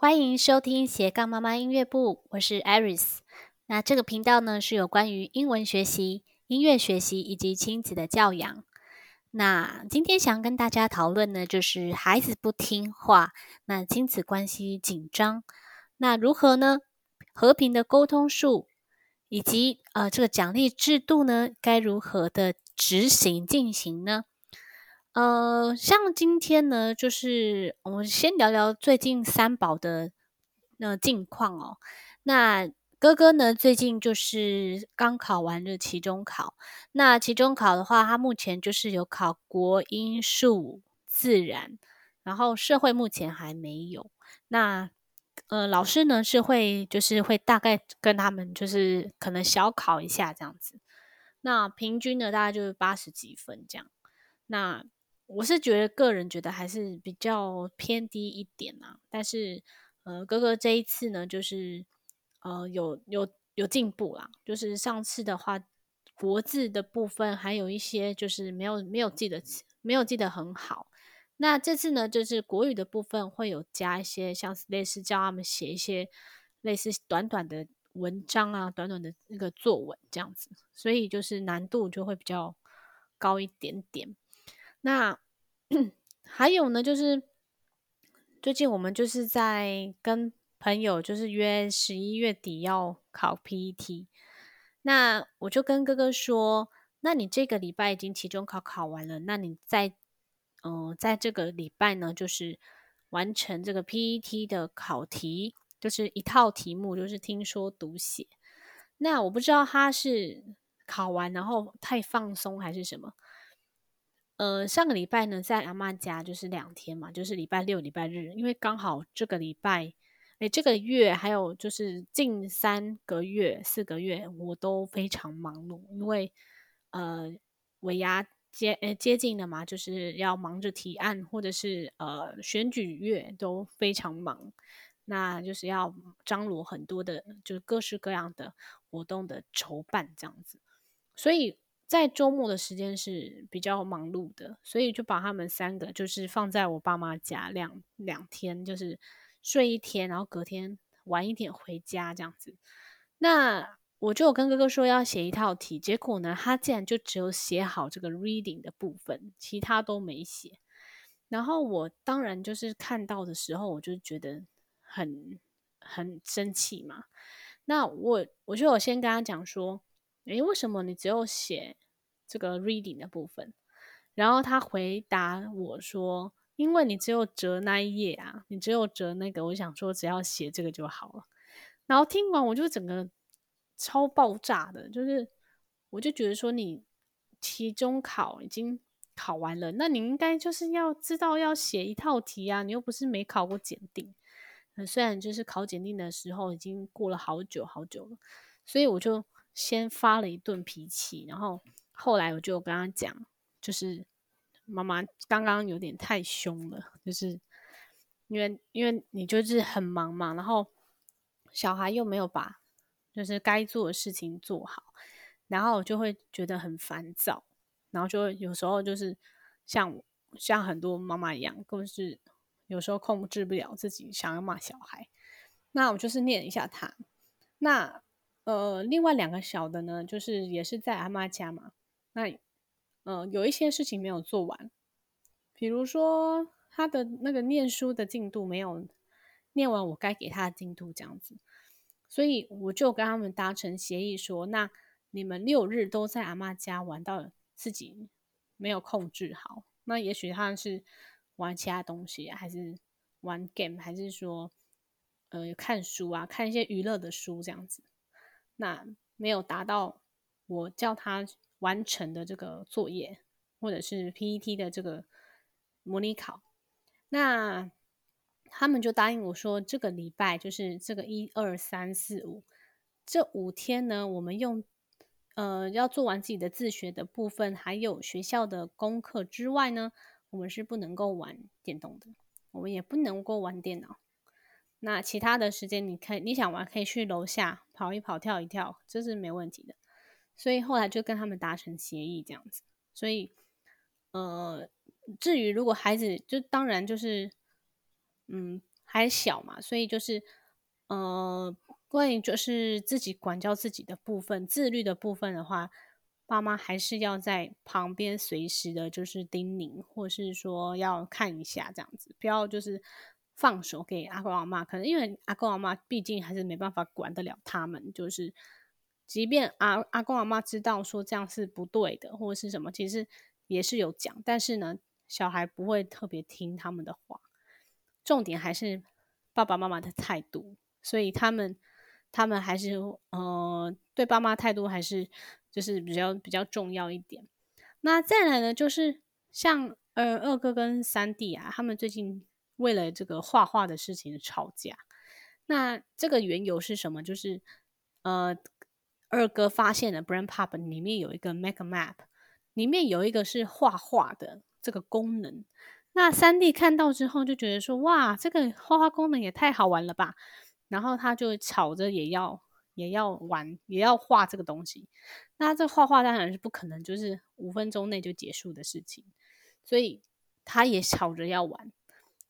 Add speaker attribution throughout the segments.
Speaker 1: 欢迎收听斜杠妈妈音乐部，我是 Iris。那这个频道呢，是有关于英文学习、音乐学习以及亲子的教养。那今天想跟大家讨论呢，就是孩子不听话，那亲子关系紧张，那如何呢？和平的沟通术，以及呃这个奖励制度呢，该如何的执行进行呢？呃，像今天呢，就是我们先聊聊最近三宝的那近况哦。那哥哥呢，最近就是刚考完了期中考。那期中考的话，他目前就是有考国英数自然，然后社会目前还没有。那呃，老师呢是会就是会大概跟他们就是可能小考一下这样子。那平均呢，大概就是八十几分这样。那我是觉得个人觉得还是比较偏低一点啊，但是呃，哥哥这一次呢，就是呃有有有进步啦，就是上次的话，国字的部分还有一些就是没有没有记得没有记得很好，那这次呢，就是国语的部分会有加一些像类似教他们写一些类似短短的文章啊，短短的那个作文这样子，所以就是难度就会比较高一点点。那 还有呢，就是最近我们就是在跟朋友就是约十一月底要考 PET，那我就跟哥哥说，那你这个礼拜已经期中考考完了，那你在嗯、在这个礼拜呢，就是完成这个 PET 的考题，就是一套题目，就是听说读写。那我不知道他是考完然后太放松还是什么。呃，上个礼拜呢，在阿嬷家就是两天嘛，就是礼拜六、礼拜日，因为刚好这个礼拜，诶，这个月还有就是近三个月、四个月，我都非常忙碌，因为呃，尾牙接呃接近了嘛，就是要忙着提案，或者是呃选举月都非常忙，那就是要张罗很多的，就是各式各样的活动的筹办这样子，所以。在周末的时间是比较忙碌的，所以就把他们三个就是放在我爸妈家两两天，就是睡一天，然后隔天晚一点回家这样子。那我就跟哥哥说要写一套题，结果呢，他竟然就只有写好这个 reading 的部分，其他都没写。然后我当然就是看到的时候，我就觉得很很生气嘛。那我我就有先跟他讲说。诶，为什么你只有写这个 reading 的部分？然后他回答我说：“因为你只有折那一页啊，你只有折那个。”我想说，只要写这个就好了。然后听完，我就整个超爆炸的，就是我就觉得说，你期中考已经考完了，那你应该就是要知道要写一套题啊，你又不是没考过检定。虽然就是考检定的时候已经过了好久好久了，所以我就。先发了一顿脾气，然后后来我就跟他讲，就是妈妈刚刚有点太凶了，就是因为因为你就是很忙嘛，然后小孩又没有把就是该做的事情做好，然后我就会觉得很烦躁，然后就有时候就是像像很多妈妈一样，更是有时候控制不了自己想要骂小孩，那我就是念一下他，那。呃，另外两个小的呢，就是也是在阿妈家嘛。那呃，有一些事情没有做完，比如说他的那个念书的进度没有念完，我该给他的进度这样子。所以我就跟他们达成协议说，那你们六日都在阿妈家玩到自己没有控制好。那也许他是玩其他东西，还是玩 game，还是说呃看书啊，看一些娱乐的书这样子。那没有达到我叫他完成的这个作业，或者是 PET 的这个模拟考，那他们就答应我说，这个礼拜就是这个一二三四五这五天呢，我们用呃要做完自己的自学的部分，还有学校的功课之外呢，我们是不能够玩电动的，我们也不能够玩电脑。那其他的时间，你可以你想玩，可以去楼下跑一跑、跳一跳，这是没问题的。所以后来就跟他们达成协议这样子。所以，呃，至于如果孩子，就当然就是，嗯，
Speaker 2: 还小嘛，所以就是呃，关于就是自己管教自己的部分、自律的部分的话，爸妈还是要在旁边随时的，就是叮咛，或是说要看一下这样子，不要就是放手给阿公阿妈。可能因为阿公阿妈毕竟还是没办法管得了他们，就是即便阿阿公阿妈知道说这样是不对的，或者是什么，其实也是有讲，但是呢，小孩不会特别听他们的话。重点还是爸爸妈妈的态度，所以他们他们还是呃对爸妈态度还是就是比较比较重要一点。那再来呢，就是像呃二哥跟三弟啊，他们最近为了这个画画的事情吵架。那这个缘由是什么？就是呃二哥发现了 Brain Pop 里面有一个 Make Map，里面有一个是画画的这个功能。那三弟看到之后就觉得说：“哇，这个画画功能也太好玩了吧！”然后他就吵着也要也要玩，也要画这个东西。那这画画当然是不可能，就是五分钟内就结束的事情，所以他也吵着要玩，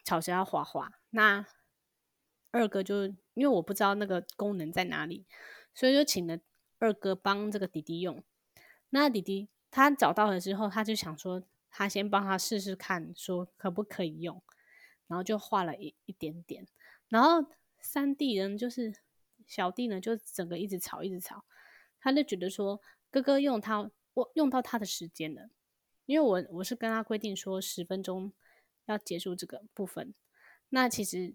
Speaker 2: 吵着要画画。那二哥就因为我不知道那个功能在哪里，所以就请了二哥帮这个弟弟用。那弟弟他找到了之后，他就想说。他先帮他试试看，说可不可以用，然后就画了一一点点，然后三弟人就是小弟呢，就整个一直吵，一直吵，他就觉得说哥哥用他，我用到他的时间了，因为我我是跟他规定说十分钟要结束这个部分，那其实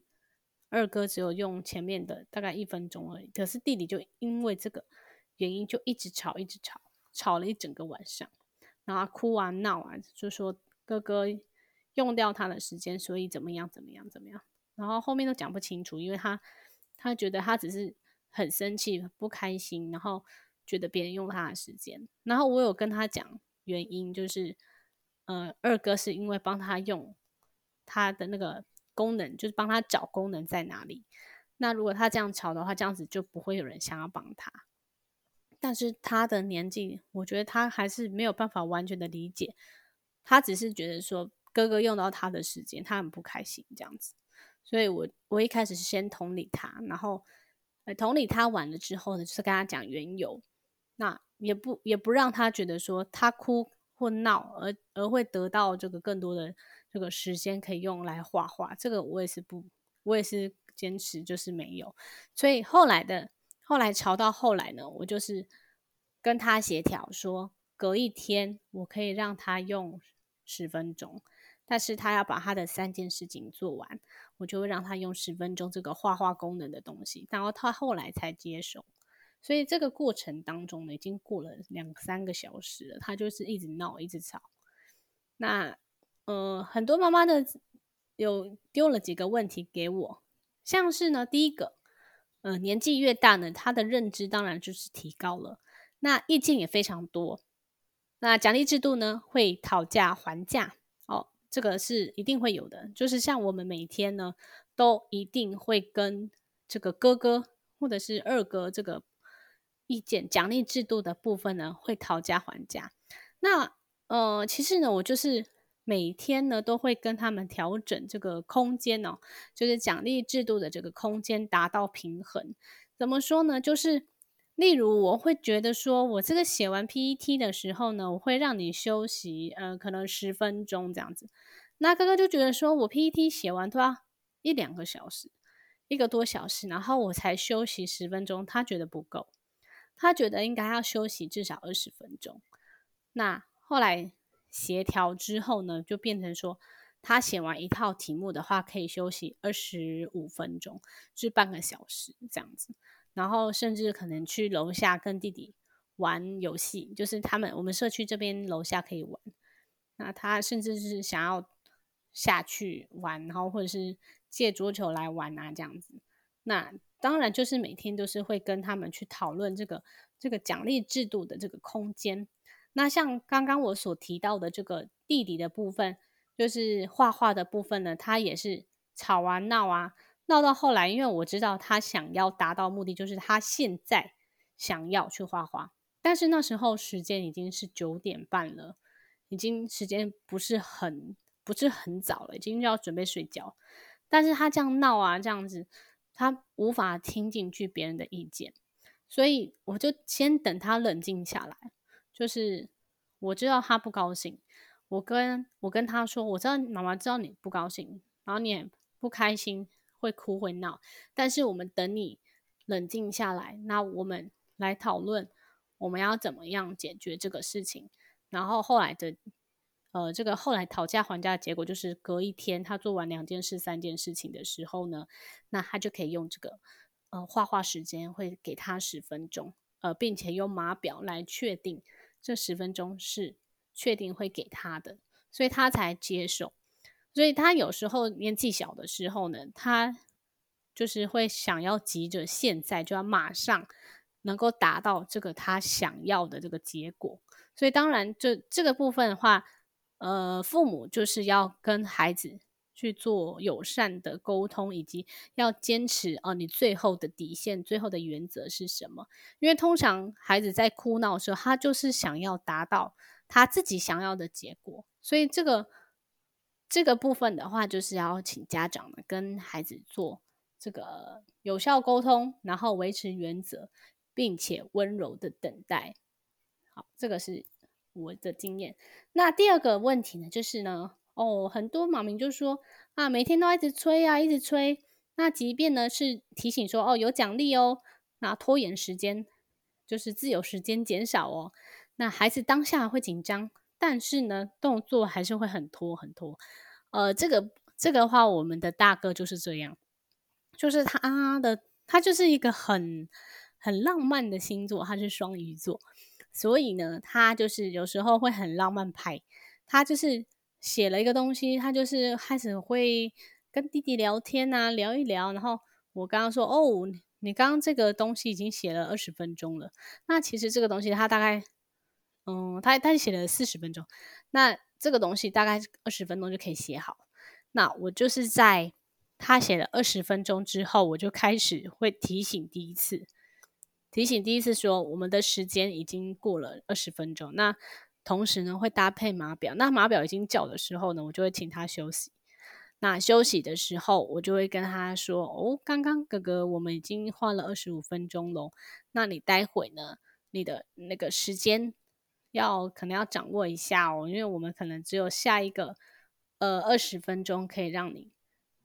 Speaker 2: 二哥只有用前面的大概一分钟而已，可是弟弟就因为这个原因就一直吵，一直吵，吵了一整个晚上。然后哭啊闹啊，就说哥哥用掉他的时间，所以怎么样怎么样怎么样。然后后面都讲不清楚，因为他他觉得他只是很生气不开心，然后觉得别人用他的时间。然后我有跟他讲原因，就是呃二哥是因为帮他用他的那个功能，就是帮他找功能在哪里。那如果他这样吵的话，这样子就不会有人想要帮他。但是他的年纪，我觉得他还是没有办法完全的理解。他只是觉得说哥哥用到他的时间，他很不开心这样子。所以我我一开始是先同理他，然后同理他完了之后呢，就是跟他讲缘由。那也不也不让他觉得说他哭或闹而而会得到这个更多的这个时间可以用来画画。这个我也是不，我也是坚持就是没有。所以后来的。后来吵到后来呢，我就是跟他协调说，隔一天我可以让他用十分钟，但是他要把他的三件事情做完，我就会让他用十分钟这个画画功能的东西，然后他后来才接受。所以这个过程当中呢，已经过了两三个小时了，他就是一直闹，一直吵。那呃，很多妈妈的有丢了几个问题给我，像是呢，第一个。呃，年纪越大呢，他的认知当然就是提高了，那意见也非常多。那奖励制度呢，会讨价还价哦，这个是一定会有的。就是像我们每天呢，都一定会跟这个哥哥或者是二哥这个意见奖励制度的部分呢，会讨价还价。那呃，其实呢，我就是。每天呢，都会跟他们调整这个空间哦，就是奖励制度的这个空间达到平衡。怎么说呢？就是例如我会觉得说，我这个写完 PET 的时候呢，我会让你休息，呃，可能十分钟这样子。那哥哥就觉得说我 PET 写完都要一两个小时，一个多小时，然后我才休息十分钟，他觉得不够，他觉得应该要休息至少二十分钟。那后来。协调之后呢，就变成说，他写完一套题目的话，可以休息二十五分钟，就是半个小时这样子。然后甚至可能去楼下跟弟弟玩游戏，就是他们我们社区这边楼下可以玩。那他甚至是想要下去玩，然后或者是借桌球来玩啊这样子。那当然就是每天都是会跟他们去讨论这个这个奖励制度的这个空间。那像刚刚我所提到的这个弟弟的部分，就是画画的部分呢，他也是吵啊闹啊，闹到后来，因为我知道他想要达到目的，就是他现在想要去画画，但是那时候时间已经是九点半了，已经时间不是很不是很早了，已经要准备睡觉。但是他这样闹啊，这样子，他无法听进去别人的意见，所以我就先等他冷静下来。就是我知道他不高兴，我跟我跟他说，我知道妈妈知道你不高兴，然后你也不开心，会哭会闹，但是我们等你冷静下来，那我们来讨论我们要怎么样解决这个事情。然后后来的。呃，这个后来讨价还价的结果就是，隔一天他做完两件事、三件事情的时候呢，那他就可以用这个呃画画时间会给他十分钟，呃，并且用码表来确定这十分钟是确定会给他的，所以他才接受。所以他有时候年纪小的时候呢，他就是会想要急着现在就要马上能够达到这个他想要的这个结果，所以当然这这个部分的话。呃，父母就是要跟孩子去做友善的沟通，以及要坚持哦，你最后的底线、最后的原则是什么？因为通常孩子在哭闹的时候，他就是想要达到他自己想要的结果，所以这个这个部分的话，就是要请家长呢跟孩子做这个有效沟通，然后维持原则，并且温柔的等待。好，这个是。我的经验，那第二个问题呢，就是呢，哦，很多妈咪就说啊，每天都一直催啊，一直催。那即便呢是提醒说，哦，有奖励哦，那拖延时间就是自由时间减少哦。那孩子当下会紧张，但是呢，动作还是会很拖很拖。呃，这个这个话，我们的大哥就是这样，就是他的他就是一个很很浪漫的星座，他是双鱼座。所以呢，他就是有时候会很浪漫派，他就是写了一个东西，他就是开始会跟弟弟聊天啊，聊一聊。然后我刚刚说，哦，你刚刚这个东西已经写了二十分钟了。那其实这个东西他大概，嗯，他他写了四十分钟，那这个东西大概二十分钟就可以写好。那我就是在他写了二十分钟之后，我就开始会提醒第一次。提醒第一次说，我们的时间已经过了二十分钟。那同时呢，会搭配码表。那码表已经叫的时候呢，我就会请他休息。那休息的时候，我就会跟他说：“哦，刚刚哥哥，我们已经花了二十五分钟喽。那你待会呢，你的那个时间要可能要掌握一下哦，因为我们可能只有下一个呃二十分钟可以让你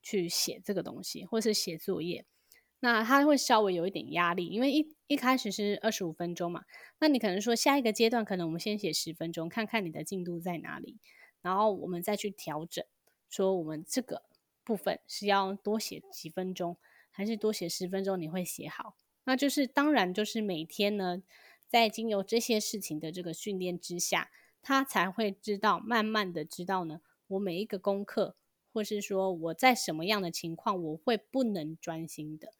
Speaker 2: 去写这个东西，或是写作业。”那他会稍微有一点压力，因为一一开始是二十五分钟嘛，那你可能说下一个阶段可能我们先写十分钟，看看你的进度在哪里，然后我们再去调整，说我们这个部分是要多写几分钟，还是多写十分钟你会写好？那就是当然就是每天呢，在经由这些事情的这个训练之下，他才会知道，慢慢的知道呢，我每一个功课，或是说我在什么样的情况我会不能专心的。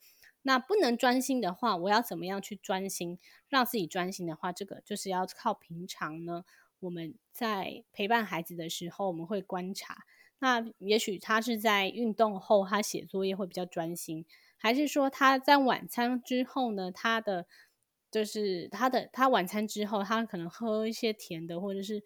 Speaker 2: 那不能专心的话，我要怎么样去专心，让自己专心的话，这个就是要靠平常呢。我们在陪伴孩子的时候，我们会观察。那也许他是在运动后，他写作业会比较专心，还是说他在晚餐之后呢？他的就是他的他晚餐之后，他可能喝一些甜的，或者是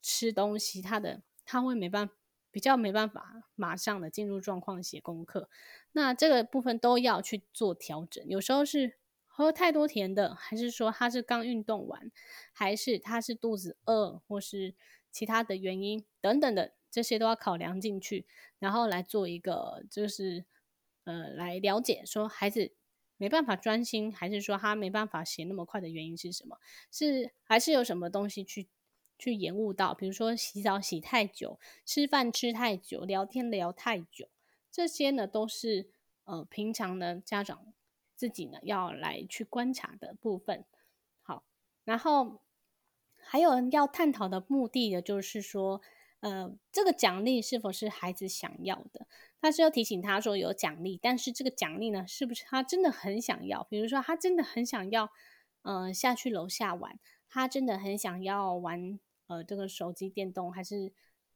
Speaker 2: 吃东西，他的他会没办法。比较没办法马上的进入状况写功课，那这个部分都要去做调整。有时候是喝太多甜的，还是说他是刚运动完，还是他是肚子饿，或是其他的原因等等的，这些都要考量进去，然后来做一个就是呃来了解说孩子没办法专心，还是说他没办法写那么快的原因是什么？是还是有什么东西去？去延误到，比如说洗澡洗太久，吃饭吃太久，聊天聊太久，这些呢都是呃平常呢家长自己呢要来去观察的部分。好，然后还有要探讨的目的呢，就是说，呃，这个奖励是否是孩子想要的？他是要提醒他说有奖励，但是这个奖励呢，是不是他真的很想要？比如说他真的很想要，呃，下去楼下玩，他真的很想要玩。呃，这个手机电动还是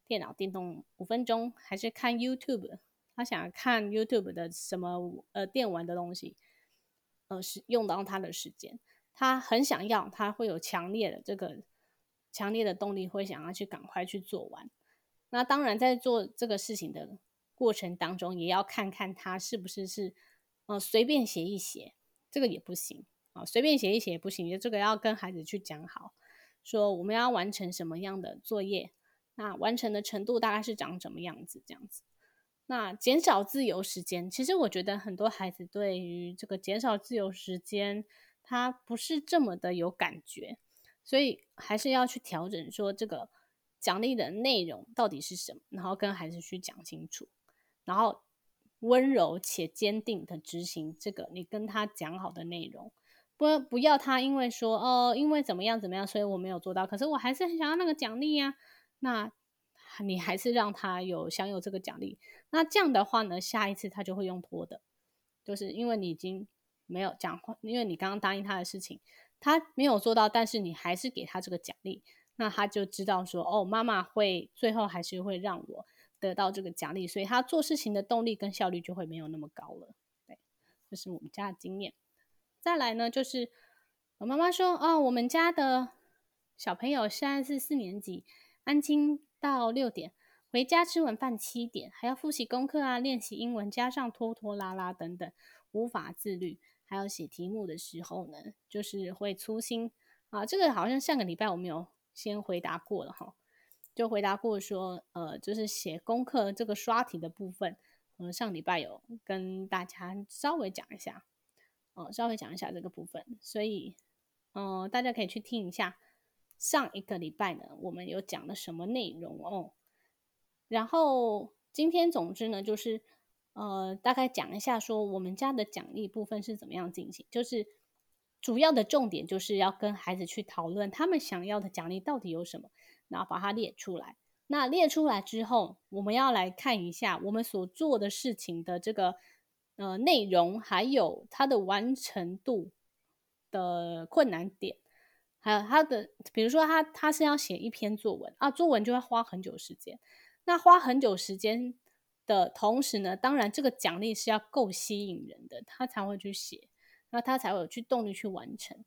Speaker 2: 电脑电动五分钟，还是看 YouTube？他想要看 YouTube 的什么呃电玩的东西，呃，是用到他的时间，他很想要，他会有强烈的这个强烈的动力，会想要去赶快去做完。那当然，在做这个事情的过程当中，也要看看他是不是是，呃，随便写一写，这个也不行啊，随便写一写也不行，就这个要跟孩子去讲好，说我们要完成什么样的作业，那完成的程度大概是长什么样子，这样子。那减少自由时间，其实我觉得很多孩子对于这个减少自由时间，他不是这么的有感觉，所以还是要去调整说这个奖励的内容到底是什么，然后跟孩子去讲清楚，然后温柔且坚定的执行这个你跟他讲好的内容，不不要他因为说哦，因为怎么样怎么样，所以我没有做到，可是我还是很想要那个奖励呀，那。你还是让他有享有这个奖励，那这样的话呢，下一次他就会用拖的，就是因为你已经没有讲话，因为你刚刚答应他的事情，他没有做到，但是你还是给他这个奖励，那他就知道说，哦，妈妈会最后还是会让我得到这个奖励，所以他做事情的动力跟效率就会没有那么高了。对，这是我们家的经验。再来呢，就是我妈妈说，哦，我们家的小朋友现在是四年级，安静。到六点回家吃完饭，七点还要复习功课啊，练习英文，加上拖拖拉拉等等，无法自律。还有写题目的时候呢，就是会粗心啊。这个好像上个礼拜我们有先回答过了哈，就回答过说，呃，就是写功课这个刷题的部分，呃，上礼拜有跟大家稍微讲一下，哦，稍微讲一下这个部分，所以，呃，大家可以去听一下。上一个礼拜呢，我们有讲了什么内容哦？然后今天总之呢，就是呃，大概讲一下说我们家的奖励部分是怎么样进行。就是主要的重点就是要跟孩子去讨论他们想要的奖励到底有什么，然后把它列出来。那列出来之后，我们要来看一下我们所做的事情的这个呃内容，还有它的完成度的困难点。还有他的，比如说他他是要写一篇作文啊，作文就会花很久时间。那花很久时间的同时呢，当然这个奖励是要够吸引人的，他才会去写，那他才会有去动力去完成。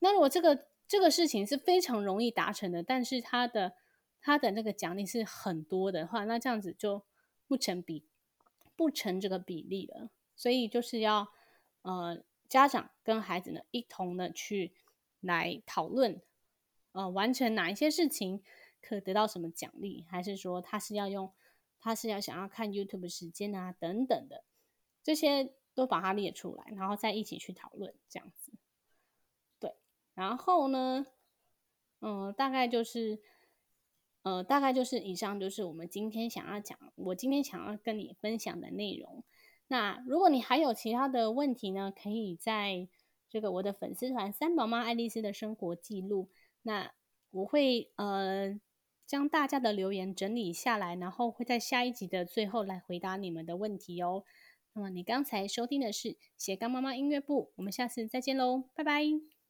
Speaker 2: 那如果这个这个事情是非常容易达成的，但是他的他的那个奖励是很多的话，那这样子就不成比不成这个比例了。所以就是要呃家长跟孩子呢一同的去。来讨论，呃，完成哪一些事情可得到什么奖励，还是说他是要用，他是要想要看 YouTube 时间啊，等等的，这些都把它列出来，然后再一起去讨论，这样子。对，然后呢，嗯、大概就是，呃，大概就是以上就是我们今天想要讲，我今天想要跟你分享的内容。那如果你还有其他的问题呢，可以在。这个我的粉丝团三宝妈爱丽丝的生活记录，那我会呃将大家的留言整理下来，然后会在下一集的最后来回答你们的问题哦。那么你刚才收听的是斜杠妈妈音乐部，我们下次再见喽，拜拜。